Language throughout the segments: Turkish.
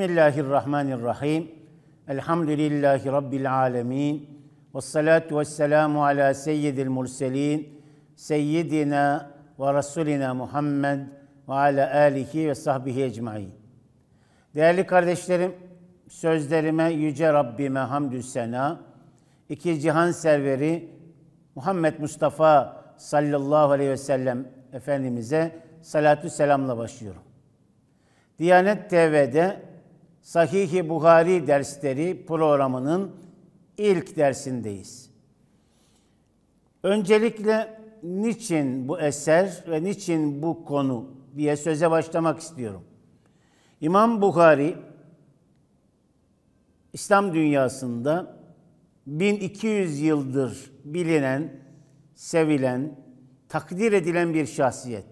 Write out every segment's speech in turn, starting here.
Bismillahirrahmanirrahim. Elhamdülillahi Rabbil alemin. Ve salatu ve selamu ala seyyidil murselin. Seyyidina ve Resulina Muhammed ve ala alihi ve sahbihi ecmain. Değerli kardeşlerim, sözlerime Yüce Rabbime hamdü sena, iki cihan serveri Muhammed Mustafa sallallahu aleyhi ve sellem Efendimiz'e salatü selamla başlıyorum. Diyanet TV'de Sahih-i Buhari dersleri programının ilk dersindeyiz. Öncelikle niçin bu eser ve niçin bu konu diye söze başlamak istiyorum. İmam Bukhari İslam dünyasında 1200 yıldır bilinen, sevilen, takdir edilen bir şahsiyet.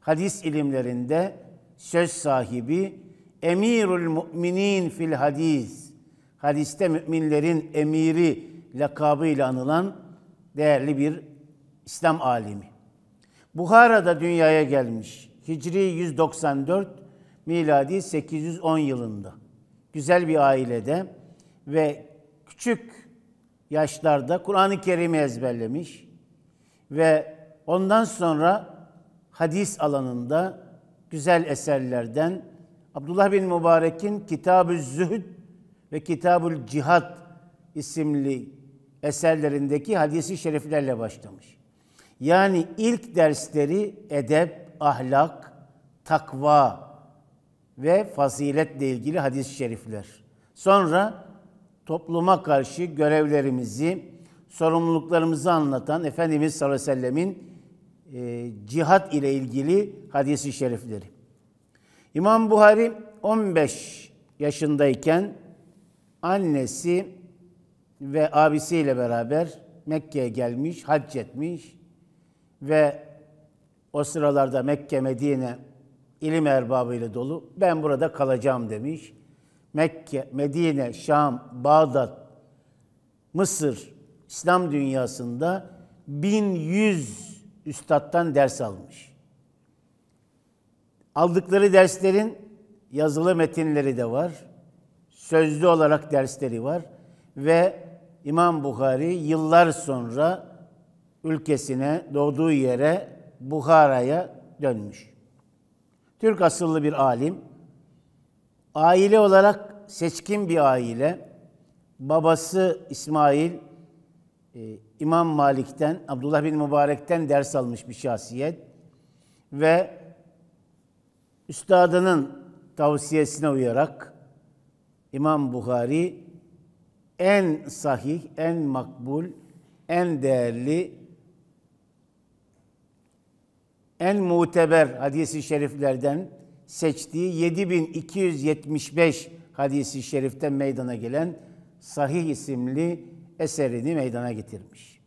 Hadis ilimlerinde söz sahibi, emirül müminin fil hadis, hadiste müminlerin emiri lakabıyla anılan değerli bir İslam alimi. Buhara'da dünyaya gelmiş. Hicri 194, miladi 810 yılında. Güzel bir ailede ve küçük yaşlarda Kur'an-ı Kerim'i ezberlemiş ve ondan sonra hadis alanında güzel eserlerden Abdullah bin Mübarek'in Kitab-ı Zühd ve Kitab-ül Cihad isimli eserlerindeki hadisi şeriflerle başlamış. Yani ilk dersleri edep, ahlak, takva ve faziletle ilgili hadis-i şerifler. Sonra topluma karşı görevlerimizi, sorumluluklarımızı anlatan Efendimiz sallallahu aleyhi ve sellemin e, cihat ile ilgili hadisi şerifleri. İmam Buhari 15 yaşındayken annesi ve abisiyle beraber Mekke'ye gelmiş, hac etmiş ve o sıralarda Mekke, Medine ilim erbabıyla dolu. Ben burada kalacağım demiş. Mekke, Medine, Şam, Bağdat, Mısır, İslam dünyasında 1100 üstattan ders almış. Aldıkları derslerin yazılı metinleri de var. Sözlü olarak dersleri var ve İmam Bukhari yıllar sonra ülkesine, doğduğu yere Buhara'ya dönmüş. Türk asıllı bir alim. Aile olarak seçkin bir aile. Babası İsmail e, İmam Malik'ten, Abdullah bin Mübarek'ten ders almış bir şahsiyet ve üstadının tavsiyesine uyarak İmam Bukhari en sahih, en makbul, en değerli, en muteber hadisi şeriflerden seçtiği 7275 hadisi şeriften meydana gelen Sahih isimli eserini meydana getirmiş.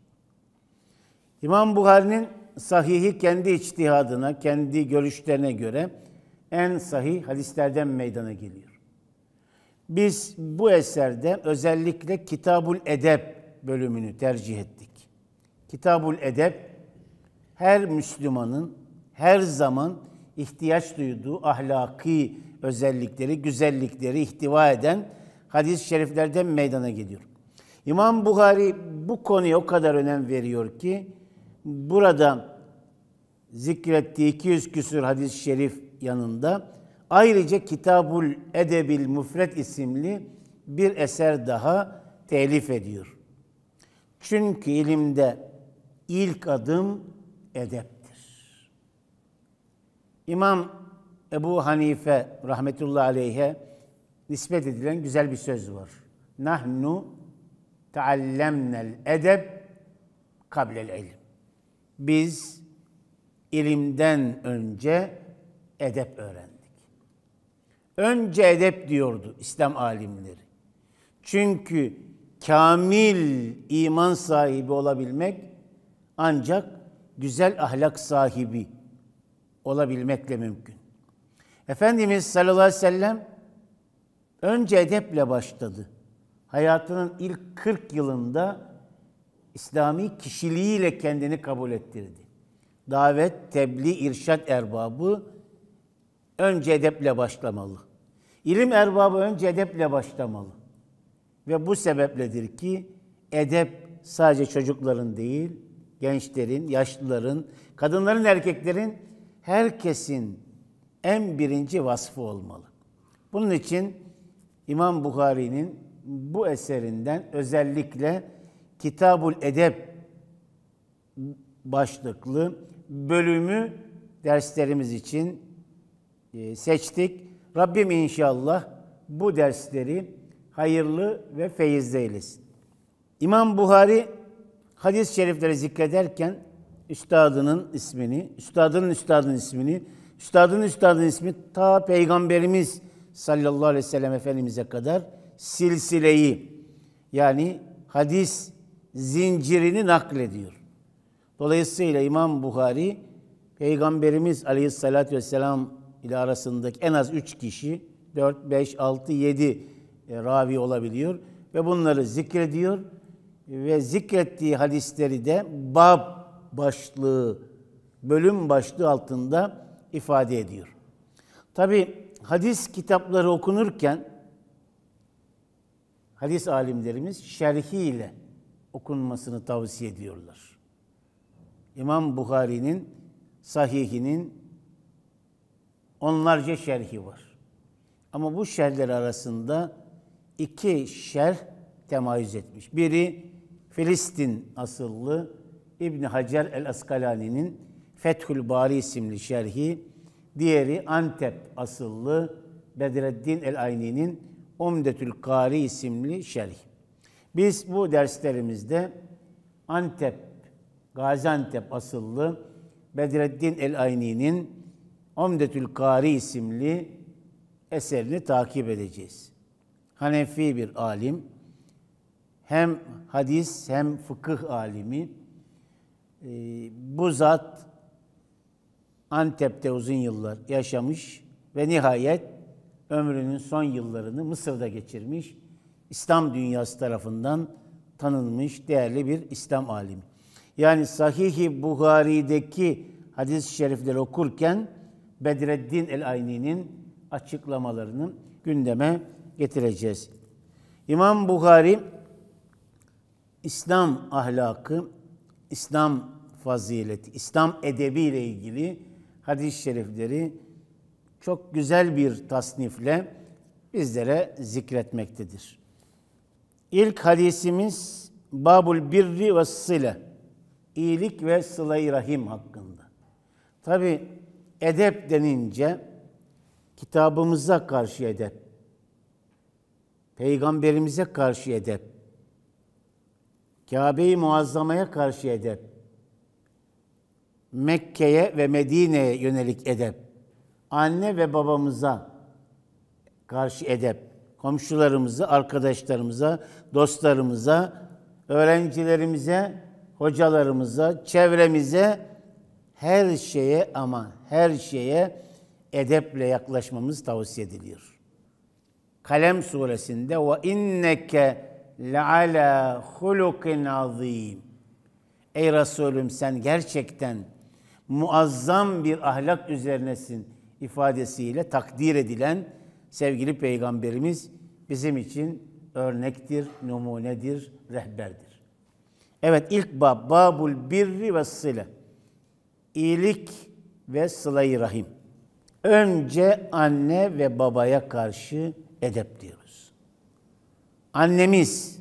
İmam Buhari'nin sahihi kendi içtihadına, kendi görüşlerine göre en sahih hadislerden meydana geliyor. Biz bu eserde özellikle Kitabul Edeb bölümünü tercih ettik. Kitabul Edeb her Müslümanın her zaman ihtiyaç duyduğu ahlaki özellikleri, güzellikleri ihtiva eden hadis-i şeriflerden meydana geliyor. İmam Bukhari bu konuya o kadar önem veriyor ki burada zikrettiği 200 küsur hadis-i şerif yanında ayrıca Kitabul Edebil Mufret isimli bir eser daha telif ediyor. Çünkü ilimde ilk adım edeptir. İmam Ebu Hanife rahmetullahi aleyhe nispet edilen güzel bir söz var. Nahnu teallemnel edeb kablel ilim. Biz ilimden önce edep öğrendik. Önce edep diyordu İslam alimleri. Çünkü kamil iman sahibi olabilmek ancak güzel ahlak sahibi olabilmekle mümkün. Efendimiz sallallahu aleyhi ve sellem önce edeple başladı. Hayatının ilk 40 yılında İslami kişiliğiyle kendini kabul ettirdi. Davet, tebliğ, irşat erbabı önce edeple başlamalı. İlim erbabı önce edeple başlamalı. Ve bu sebepledir ki edep sadece çocukların değil, gençlerin, yaşlıların, kadınların, erkeklerin, herkesin en birinci vasfı olmalı. Bunun için İmam Bukhari'nin bu eserinden özellikle Kitabul Edep başlıklı bölümü derslerimiz için e, seçtik. Rabbim inşallah bu dersleri hayırlı ve feyizli eylesin. İmam Buhari hadis-i şerifleri zikrederken üstadının ismini, üstadının üstadının ismini, üstadının üstadının ismi ta Peygamberimiz sallallahu aleyhi ve sellem Efendimiz'e kadar silsileyi yani hadis zincirini naklediyor. Dolayısıyla İmam Buhari Peygamberimiz aleyhissalatü vesselam ile arasındaki en az üç kişi, dört, beş, altı, yedi e, ravi olabiliyor ve bunları zikrediyor ve zikrettiği hadisleri de bab başlığı, bölüm başlığı altında ifade ediyor. Tabi hadis kitapları okunurken hadis alimlerimiz şerhiyle okunmasını tavsiye ediyorlar. İmam Bukhari'nin sahihinin onlarca şerhi var. Ama bu şerhler arasında iki şerh temayüz etmiş. Biri Filistin asıllı İbn Hacer el-Askalani'nin Fethül Bari isimli şerhi, diğeri Antep asıllı Bedreddin el-Ayni'nin Umdetül Kari isimli şerh. Biz bu derslerimizde Antep, Gaziantep asıllı Bedreddin el-Ayni'nin Umdetül Kari isimli eserini takip edeceğiz. Hanefi bir alim, hem hadis hem fıkıh alimi. Ee, bu zat Antep'te uzun yıllar yaşamış ve nihayet ömrünün son yıllarını Mısır'da geçirmiş. İslam dünyası tarafından tanınmış değerli bir İslam alimi. Yani Sahih-i Buhari'deki hadis-i şerifleri okurken Bedreddin el-Ayni'nin açıklamalarını gündeme getireceğiz. İmam Bukhari İslam ahlakı, İslam fazileti, İslam edebi ile ilgili hadis-i şerifleri çok güzel bir tasnifle bizlere zikretmektedir. İlk hadisimiz Babul Birri ve Sıle, iyilik ve sıla rahim hakkında. Tabi edep denince kitabımıza karşı edep, peygamberimize karşı edep, Kabe-i Muazzama'ya karşı edep, Mekke'ye ve Medine'ye yönelik edep, anne ve babamıza karşı edep, komşularımıza, arkadaşlarımıza, dostlarımıza, öğrencilerimize, hocalarımıza, çevremize, her şeye ama her şeye edeple yaklaşmamız tavsiye ediliyor. Kalem suresinde ve inneke leala hulukin azim. Ey Resulüm sen gerçekten muazzam bir ahlak üzerinesin ifadesiyle takdir edilen sevgili peygamberimiz bizim için örnektir, numunedir, rehberdir. Evet ilk bab babul birri ve sıle. İyilik ve sıla rahim. Önce anne ve babaya karşı edep diyoruz. Annemiz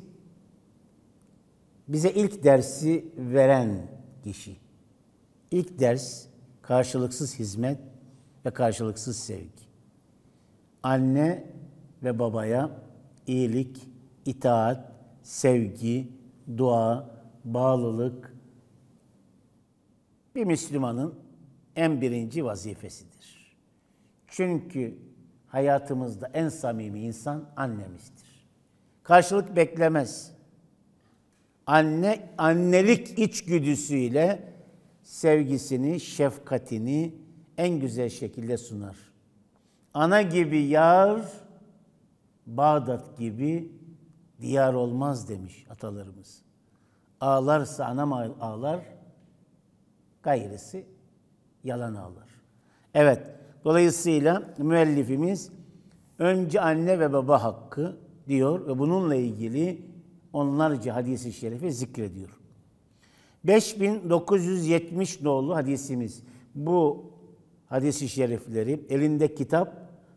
bize ilk dersi veren kişi. İlk ders karşılıksız hizmet ve karşılıksız sevgi. Anne ve babaya iyilik, itaat, sevgi, dua, bağlılık bir Müslümanın en birinci vazifesidir. Çünkü hayatımızda en samimi insan annemizdir. Karşılık beklemez. Anne annelik içgüdüsüyle sevgisini, şefkatini en güzel şekilde sunar. Ana gibi yar, Bağdat gibi diyar olmaz demiş atalarımız. Ağlarsa anam ağlar, gayrısı yalan ağlar. Evet, dolayısıyla müellifimiz Önce anne ve baba hakkı diyor ve bununla ilgili onlarca hadisi şerifi zikrediyor. 5970 nolu hadisimiz. Bu hadisi şerifleri elinde kitap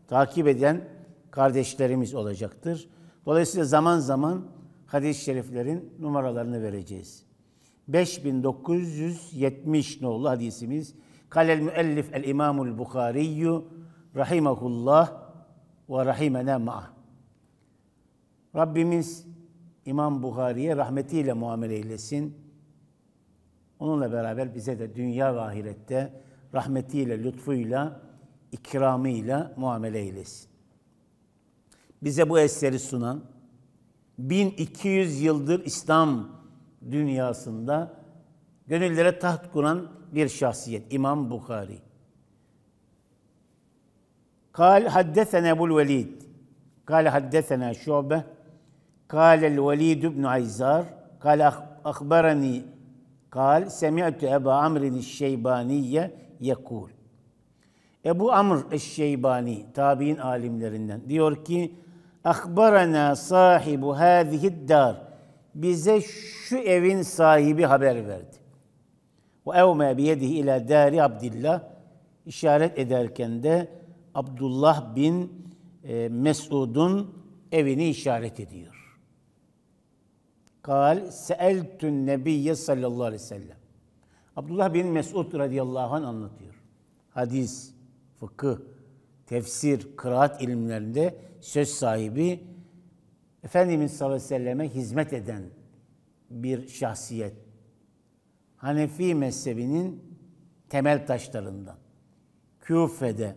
takip eden kardeşlerimiz olacaktır. Dolayısıyla zaman zaman hadis-i şeriflerin numaralarını vereceğiz. 5970 nolu hadisimiz. Kalel müellif el imamul Bukhariyyü rahimahullah ve rahimena ma'ah. Rabbimiz İmam Bukhari'ye rahmetiyle muamele eylesin. Onunla beraber bize de dünya ve ahirette rahmetiyle, lütfuyla, ikramıyla muamele eylesin. Bize bu eseri sunan, 1200 yıldır İslam dünyasında gönüllere taht kuran bir şahsiyet İmam Bukhari. Kal haddesene Ebu'l Velid. Kal haddesena Şube. Kal el Velid ibn Ayzar. Kal ah, akhbarani Kal semi'tu Ebu Amr Şeybaniye yekul. Ebu Amr Eşşeybani tabi'in alimlerinden diyor ki Akbarana sahibu hâzihi dar bize şu evin sahibi haber verdi. Ve evme biyedihi ila dari Abdillah işaret ederken de Abdullah bin e, Mesud'un evini işaret ediyor. Kal seeltün nebiyye sallallahu aleyhi ve sellem. Abdullah bin Mesud radıyallahu anh anlatıyor. Hadis, fıkıh, tefsir, kıraat ilimlerinde söz sahibi Efendimiz sallallahu aleyhi ve selleme hizmet eden bir şahsiyet. Hanefi mezhebinin temel taşlarından. Küfe'de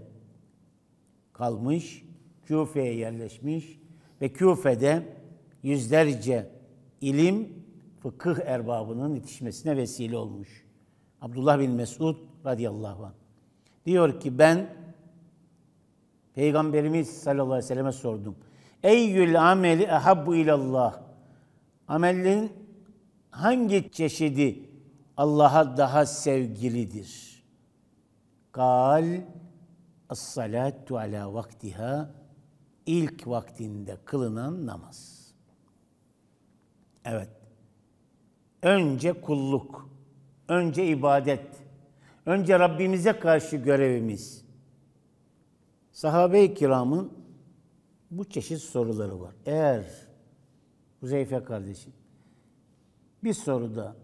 kalmış, Küfe'ye yerleşmiş ve Küfe'de yüzlerce ilim, fıkıh erbabının yetişmesine vesile olmuş. Abdullah bin Mesud radıyallahu anh. Diyor ki ben Peygamberimiz sallallahu aleyhi ve selleme sordum. Eyyül ameli ehabbu ilallah. Amellerin hangi çeşidi Allah'a daha sevgilidir? Kal as-salatu ala vaktiha ilk vaktinde kılınan namaz. Evet. Önce kulluk, önce ibadet, önce Rabbimize karşı görevimiz. Sahabe-i kiramın bu çeşit soruları var. Eğer Huzeyfe kardeşim bir soruda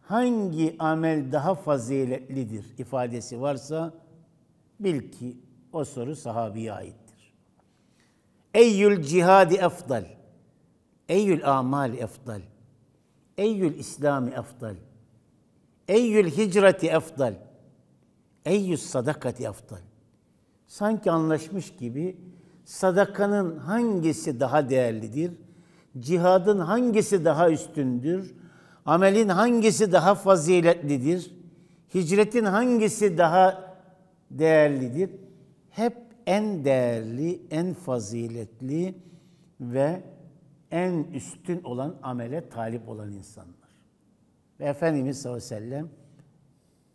hangi amel daha faziletlidir ifadesi varsa bil ki o soru sahabiye aittir. Eyyül cihadi efdal. Eyyül amali efdal. Eyyül İslami efdal. Eyyül hicreti efdal. Eyyül sadakati efdal. Sanki anlaşmış gibi sadakanın hangisi daha değerlidir? Cihadın hangisi daha üstündür? Amelin hangisi daha faziletlidir? Hicretin hangisi daha değerlidir? Hep en değerli, en faziletli ve en üstün olan amele talip olan insanlar. Ve Efendimiz sallallahu aleyhi ve sellem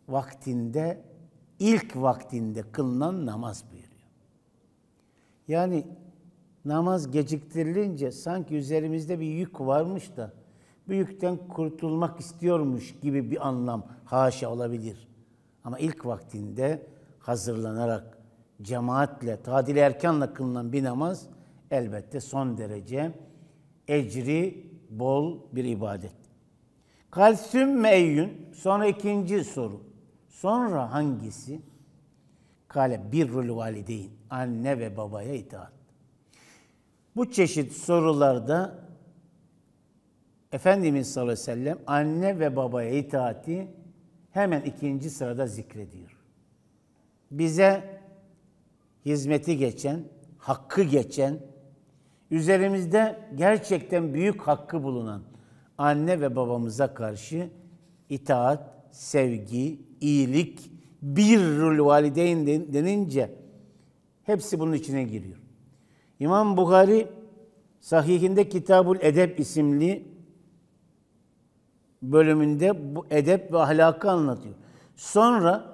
vaktinde, ilk vaktinde kılınan namaz buyuruyor. Yani namaz geciktirilince sanki üzerimizde bir yük varmış da bu yükten kurtulmak istiyormuş gibi bir anlam haşa olabilir. Ama ilk vaktinde hazırlanarak cemaatle, tadil erkanla kılınan bir namaz elbette son derece ecri bol bir ibadet. Kalsüm meyyün, sonra ikinci soru. Sonra hangisi? Kale birrul valideyn, anne ve babaya itaat. Bu çeşit sorularda Efendimiz sallallahu aleyhi ve sellem anne ve babaya itaati hemen ikinci sırada zikrediyor. Bize hizmeti geçen, hakkı geçen, üzerimizde gerçekten büyük hakkı bulunan anne ve babamıza karşı itaat, sevgi, iyilik, birrul valideyn denince hepsi bunun içine giriyor. İmam Bukhari sahihinde Kitabul Edep isimli bölümünde bu edep ve ahlakı anlatıyor. Sonra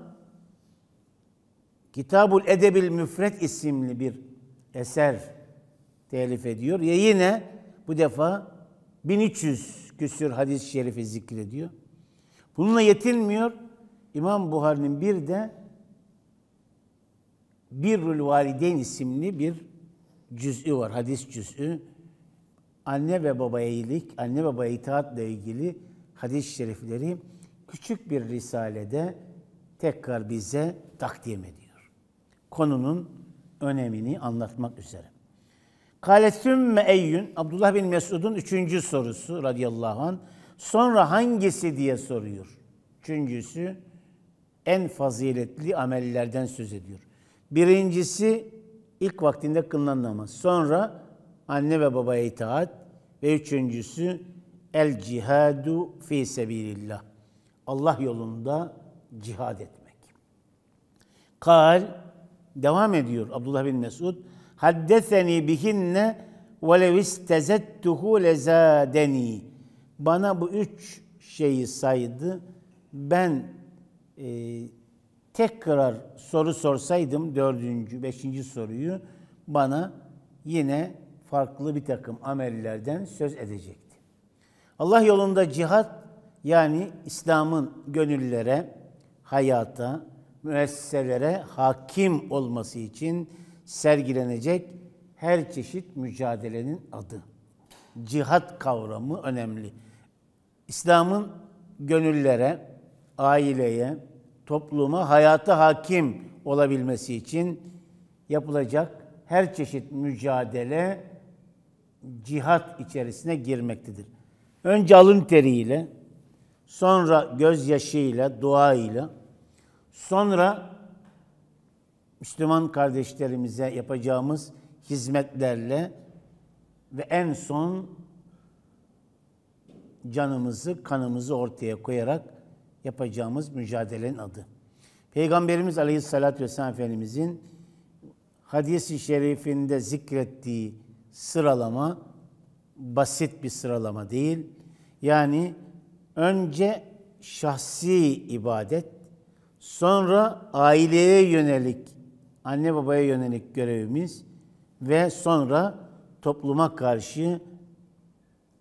Kitabul Edebil Müfret isimli bir eser telif ediyor. Ya yine bu defa 1300 küsür hadis-i şerifi zikrediyor. Bununla yetinmiyor. İmam Buhari'nin bir de Birrül Valideyn isimli bir cüz'ü var, hadis cüz'ü. Anne ve babaya iyilik, anne babaya itaatla ilgili hadis-i şerifleri küçük bir risalede tekrar bize takdim ediyor. Konunun önemini anlatmak üzere. Kale sümme eyyün, Abdullah bin Mesud'un üçüncü sorusu radıyallahu anh. Sonra hangisi diye soruyor. Üçüncüsü en faziletli amellerden söz ediyor. Birincisi ilk vaktinde kılınan namaz. Sonra anne ve babaya itaat ve üçüncüsü el cihadu fi sebilillah. Allah yolunda cihad etmek. Kal devam ediyor Abdullah bin Mesud. Haddeseni bihinne ve lev istezettuhu lezadeni. Bana bu üç şeyi saydı. Ben e, tekrar soru sorsaydım dördüncü, beşinci soruyu bana yine farklı bir takım amellerden söz edecekti. Allah yolunda cihat yani İslam'ın gönüllere, hayata, müesseselere hakim olması için sergilenecek her çeşit mücadelenin adı. Cihat kavramı önemli. İslam'ın gönüllere, aileye, topluma, hayata hakim olabilmesi için yapılacak her çeşit mücadele cihat içerisine girmektedir. Önce alın teriyle, sonra gözyaşıyla, duayla, sonra Müslüman kardeşlerimize yapacağımız hizmetlerle ve en son canımızı, kanımızı ortaya koyarak yapacağımız mücadelenin adı. Peygamberimiz Aleyhisselatü Vesselam Efendimizin hadis-i şerifinde zikrettiği sıralama basit bir sıralama değil. Yani önce şahsi ibadet, sonra aileye yönelik, anne babaya yönelik görevimiz ve sonra topluma karşı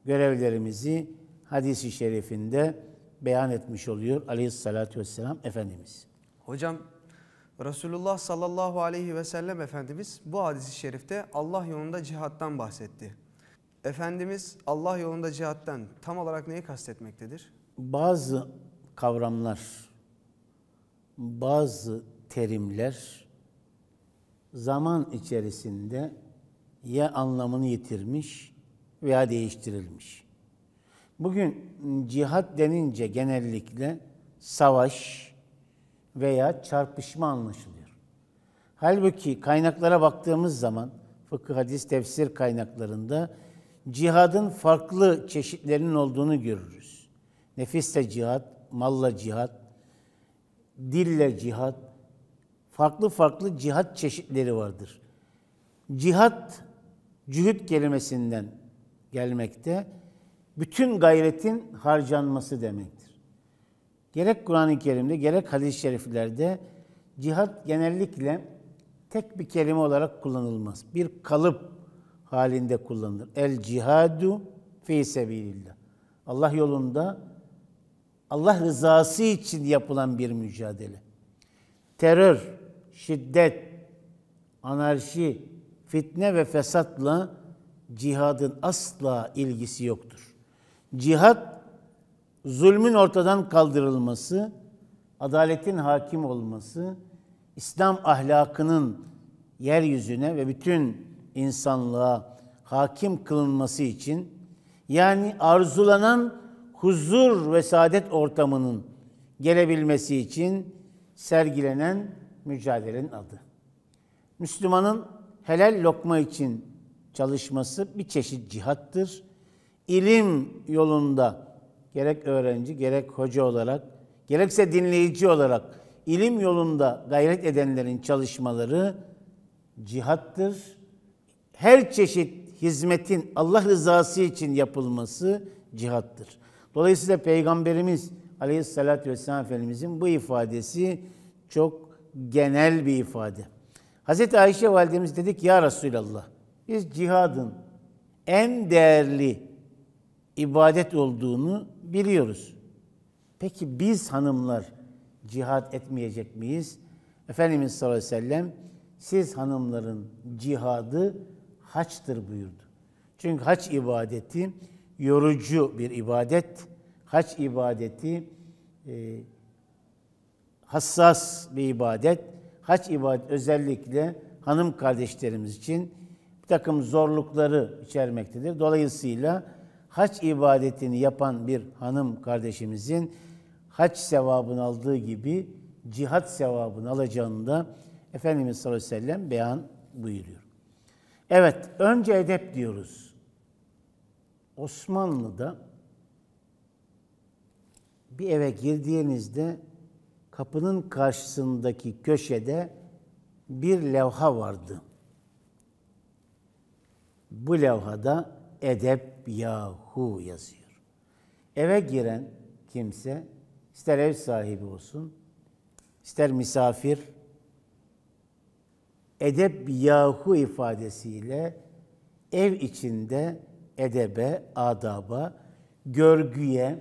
görevlerimizi hadisi şerifinde beyan etmiş oluyor aleyhissalatü vesselam Efendimiz. Hocam Resulullah sallallahu aleyhi ve sellem Efendimiz bu hadisi şerifte Allah yolunda cihattan bahsetti. Efendimiz Allah yolunda cihattan tam olarak neyi kastetmektedir? Bazı kavramlar, bazı terimler zaman içerisinde ya anlamını yitirmiş veya değiştirilmiş. Bugün cihat denince genellikle savaş veya çarpışma anlaşılıyor. Halbuki kaynaklara baktığımız zaman fıkıh, hadis, tefsir kaynaklarında cihadın farklı çeşitlerinin olduğunu görürüz. Nefisle cihat, malla cihat, dille cihat, farklı farklı cihat çeşitleri vardır. Cihat, cühüt kelimesinden gelmekte, bütün gayretin harcanması demektir. Gerek Kur'an-ı Kerim'de gerek hadis-i şeriflerde cihat genellikle tek bir kelime olarak kullanılmaz. Bir kalıp halinde kullanılır. El cihadu fi sebilillah. Allah yolunda Allah rızası için yapılan bir mücadele. Terör, şiddet, anarşi, fitne ve fesatla cihadın asla ilgisi yoktur. Cihat zulmün ortadan kaldırılması, adaletin hakim olması, İslam ahlakının yeryüzüne ve bütün insanlığa hakim kılınması için yani arzulanan huzur ve saadet ortamının gelebilmesi için sergilenen mücadelenin adı. Müslümanın helal lokma için çalışması bir çeşit cihattır. İlim yolunda gerek öğrenci gerek hoca olarak gerekse dinleyici olarak ilim yolunda gayret edenlerin çalışmaları cihattır her çeşit hizmetin Allah rızası için yapılması cihattır. Dolayısıyla Peygamberimiz Aleyhisselatü Vesselam Efendimizin bu ifadesi çok genel bir ifade. Hazreti Ayşe validemiz dedik ya Resulallah biz cihadın en değerli ibadet olduğunu biliyoruz. Peki biz hanımlar cihad etmeyecek miyiz? Efendimiz sallallahu aleyhi ve sellem siz hanımların cihadı haçtır buyurdu. Çünkü haç ibadeti yorucu bir ibadet. Haç ibadeti e, hassas bir ibadet. Haç ibadet özellikle hanım kardeşlerimiz için bir takım zorlukları içermektedir. Dolayısıyla haç ibadetini yapan bir hanım kardeşimizin haç sevabını aldığı gibi cihat sevabını alacağını da Efendimiz sallallahu aleyhi ve sellem beyan buyuruyor. Evet, önce edep diyoruz. Osmanlı'da bir eve girdiğinizde kapının karşısındaki köşede bir levha vardı. Bu levhada edep yahu yazıyor. Eve giren kimse ister ev sahibi olsun, ister misafir, edep yahu ifadesiyle ev içinde edebe, adaba, görgüye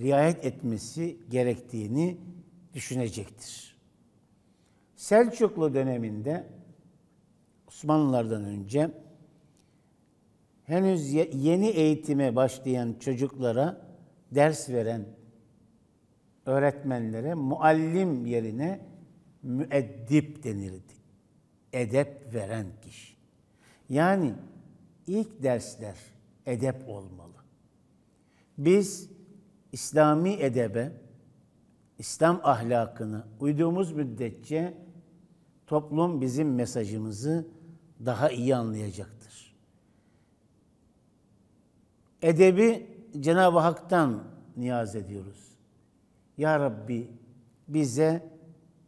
riayet etmesi gerektiğini düşünecektir. Selçuklu döneminde Osmanlılardan önce henüz yeni eğitime başlayan çocuklara ders veren öğretmenlere muallim yerine müeddip denirdi. Edep veren kişi. Yani ilk dersler edep olmalı. Biz İslami edebe, İslam ahlakını uyduğumuz müddetçe toplum bizim mesajımızı daha iyi anlayacaktır. Edebi Cenab-ı Hak'tan niyaz ediyoruz. Ya Rabbi bize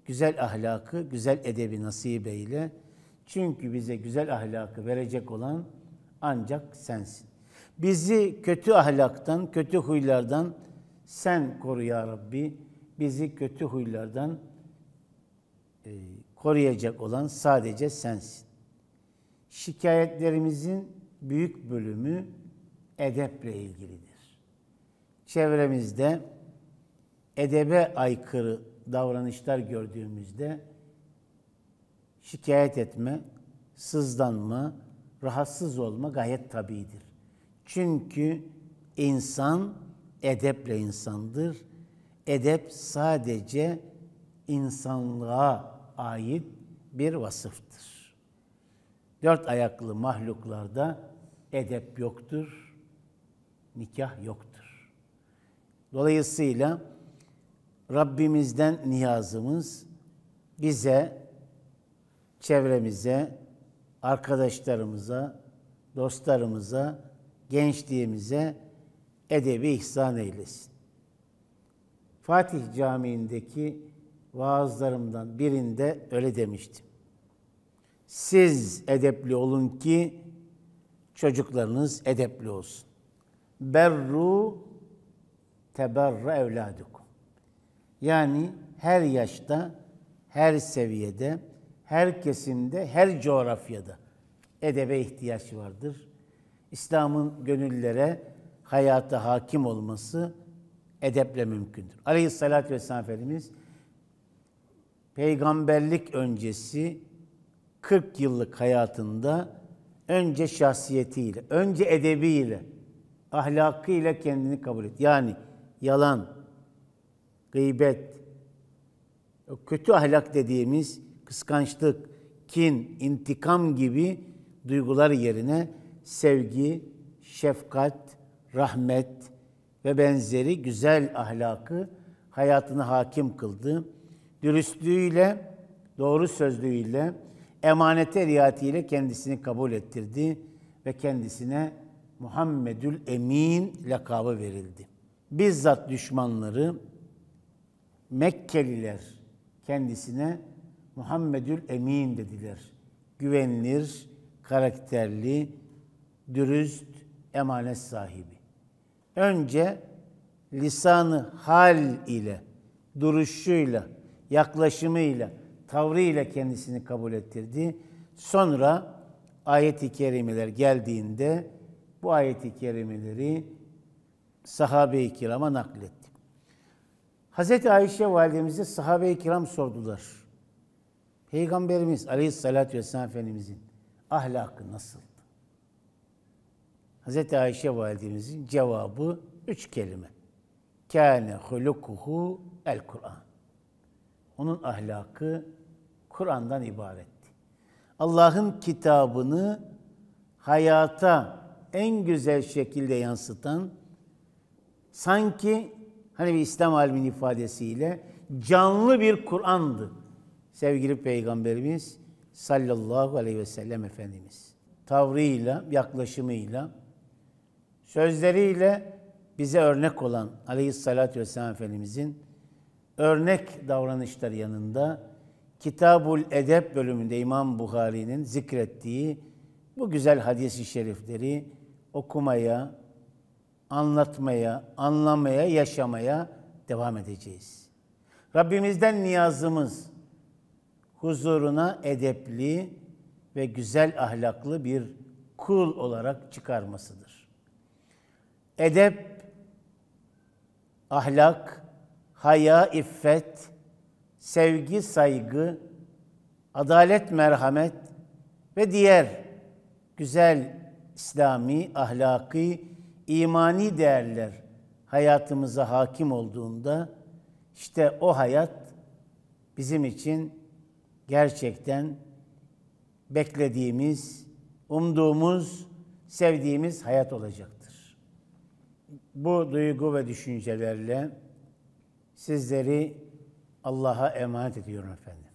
güzel ahlakı, güzel edebi nasip eyle. Çünkü bize güzel ahlakı verecek olan ancak sensin. Bizi kötü ahlaktan, kötü huylardan sen koru ya Rabbi. Bizi kötü huylardan e, koruyacak olan sadece sensin. Şikayetlerimizin büyük bölümü edeple ilgilidir. Çevremizde edebe aykırı davranışlar gördüğümüzde şikayet etme, sızlanma, rahatsız olma gayet tabidir. Çünkü insan edeple insandır. Edep sadece insanlığa ait bir vasıftır. Dört ayaklı mahluklarda edep yoktur, nikah yoktur. Dolayısıyla Rabbimizden niyazımız bize, çevremize, arkadaşlarımıza, dostlarımıza, gençliğimize edebi ihsan eylesin. Fatih Camii'ndeki vaazlarımdan birinde öyle demiştim. Siz edepli olun ki çocuklarınız edepli olsun. Berru teberra evladukum. Yani her yaşta, her seviyede, her kesimde, her coğrafyada edebe ihtiyaç vardır. İslam'ın gönüllere, hayata hakim olması edeple mümkündür. Aleyhissalatü vesselam Efendimiz peygamberlik öncesi 40 yıllık hayatında önce şahsiyetiyle, önce edebiyle, ahlakıyla kendini kabul et. Yani yalan, gıybet, kötü ahlak dediğimiz kıskançlık, kin, intikam gibi duygular yerine sevgi, şefkat, rahmet ve benzeri güzel ahlakı hayatını hakim kıldı. Dürüstlüğüyle, doğru sözlüğüyle, emanete riayetiyle kendisini kabul ettirdi ve kendisine Muhammedül Emin lakabı verildi. Bizzat düşmanları Mekkeliler kendisine Muhammedül Emin dediler. Güvenilir, karakterli, dürüst, emanet sahibi. Önce lisanı hal ile, duruşuyla, yaklaşımıyla, tavrıyla kendisini kabul ettirdi. Sonra ayet-i kerimeler geldiğinde bu ayet-i kerimeleri sahabe-i kirama nakletti. Hazreti Ayşe validemize sahabe-i kiram sordular. Peygamberimiz aleyhissalatü vesselam Efendimizin ahlakı nasıldı? Hazreti Ayşe validemizin cevabı üç kelime. Kâne hulukuhu el Kur'an. Onun ahlakı Kur'an'dan ibaretti. Allah'ın kitabını hayata en güzel şekilde yansıtan sanki hani bir İslam aliminin ifadesiyle canlı bir Kur'an'dı. Sevgili Peygamberimiz sallallahu aleyhi ve sellem Efendimiz. Tavrıyla, yaklaşımıyla, sözleriyle bize örnek olan aleyhissalatü vesselam Efendimizin örnek davranışları yanında Kitabul Edep bölümünde İmam Bukhari'nin zikrettiği bu güzel hadis-i şerifleri okumaya, anlatmaya, anlamaya, yaşamaya devam edeceğiz. Rabbimizden niyazımız huzuruna edepli ve güzel ahlaklı bir kul olarak çıkarmasıdır. Edep, ahlak, haya, iffet, sevgi, saygı, adalet, merhamet ve diğer güzel İslami, ahlaki, imani değerler hayatımıza hakim olduğunda işte o hayat bizim için gerçekten beklediğimiz, umduğumuz, sevdiğimiz hayat olacaktır. Bu duygu ve düşüncelerle sizleri Allah'a emanet ediyorum efendim.